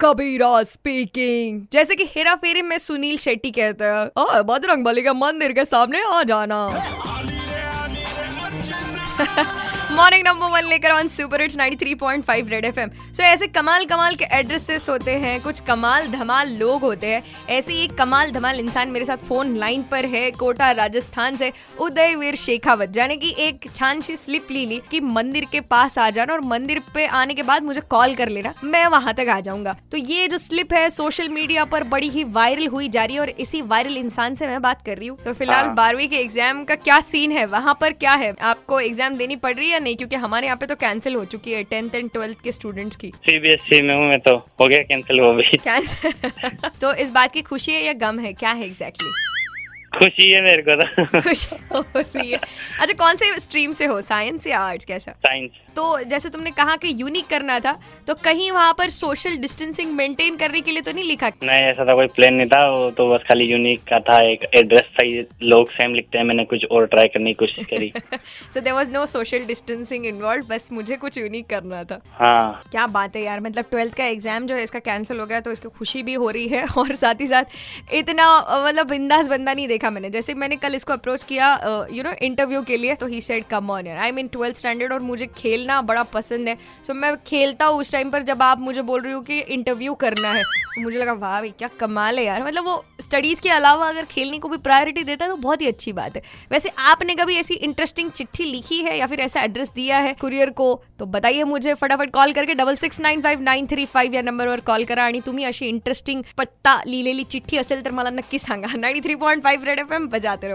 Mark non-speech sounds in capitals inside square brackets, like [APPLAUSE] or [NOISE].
कबीरा speaking जैसे कि हेरा फेरी में सुनील शेट्टी कहते हैं बजरंग बली के मंदिर के सामने आ जाना। [LAUGHS] [LAUGHS] मॉर्निंग नंबर वन लेकर on super hits 93.5 red FM so ऐसे कमाल कमाल के एड्रेसेस होते हैं कुछ कमाल धमाल लोग होते हैं। ऐसे एक कमाल धमाल इंसान मेरे साथ फ़ोन लाइन पर है कोटा राजस्थान से उदयवीर शेखावत। जाने की एक छान सी स्लिप ली ली कि मंदिर के पास आ जाना और मंदिर पे आने के बाद मुझे कॉल कर लेना मैं वहाँ तक आ जाऊँगा। तो ये जो स्लिप है सोशल मीडिया पर बड़ी ही वायरल हुई जा रही है और इसी वायरल इंसान से मैं बात कर रही हूँ। तो फ़िलहाल हाँ। बारहवीं के एग्ज़ाम का क्या सीन है वहाँ पर क्या है? आपको एग्ज़ाम देनी पड़ रही है या नहीं क्योंकि हमारे यहाँ पे तो कैंसिल हो चुकी है टेंथ एंड ट्वेल्थ के स्टूडेंट्स की। सीबीएसई में हूँ मैं तो हो गया कैंसिल वो भी। [LAUGHS] तो इस बात की खुशी है या गम है? क्या है एग्जैक्टली खुशी है मेरे को तो। [LAUGHS] खुशी हो रही है। अच्छा कौन से स्ट्रीम से हो? साइंस या आर्ट्स कैसा? साइंस तो जैसे तुमने कहा कि यूनिक करना था तो कहीं वहाँ पर सोशल डिस्टेंसिंग मेंटेन करने के लिए तो नहीं लिखा? नहीं ऐसा था कोई प्लान नहीं था वो तो बस खाली यूनिक का था एक एड्रेस था लोग सेम लिखते हैं मैंने कुछ और ट्राई करने की कोशिश करी। So there was no social distancing involve बस मुझे कुछ यूनिक करना था। हाँ। क्या बात है यार मतलब ट्वेल्थ का एग्ज़ाम जो है इसका कैंसिल हो गया तो इसकी खुशी भी हो रही है [LAUGHS] और साथ ही साथ इतना मतलब बिंदास बंदा नहीं देखा मैंने। जैसे मैंने कल इसको अप्रोच किया यू नो इंटरव्यू के लिए तो ही सेड कम ऑन यार आई मीन ट्वेल्थ स्टैंडर्ड और मुझे खेलना बड़ा पसंद है। सो मैं खेलता हूँ उस टाइम पर जब आप मुझे बोल रही हो कि इंटरव्यू करना है तो मुझे लगा, वाह भाई, क्या कमाल है यार। मतलब वो स्टडीज़ के अलावा अगर खेलने को भी प्रायोरिटी देता है तो बहुत ही अच्छी बात है। वैसे आपने कभी ऐसी इंटरेस्टिंग चिट्ठी लिखी है या फिर ऐसा एड्रेस दिया है कुरियर को? तो बताइए मुझे, फटाफट कॉल करके double six nine five nine three five या नंबरवर कॉल करा, आणि तुम्ही अशी इंटरेस्टिंग पत्ता लिहिलेली चिठ्ठी असेल तर मला नक्की सांगा। Ninety three point five Red F M बजाते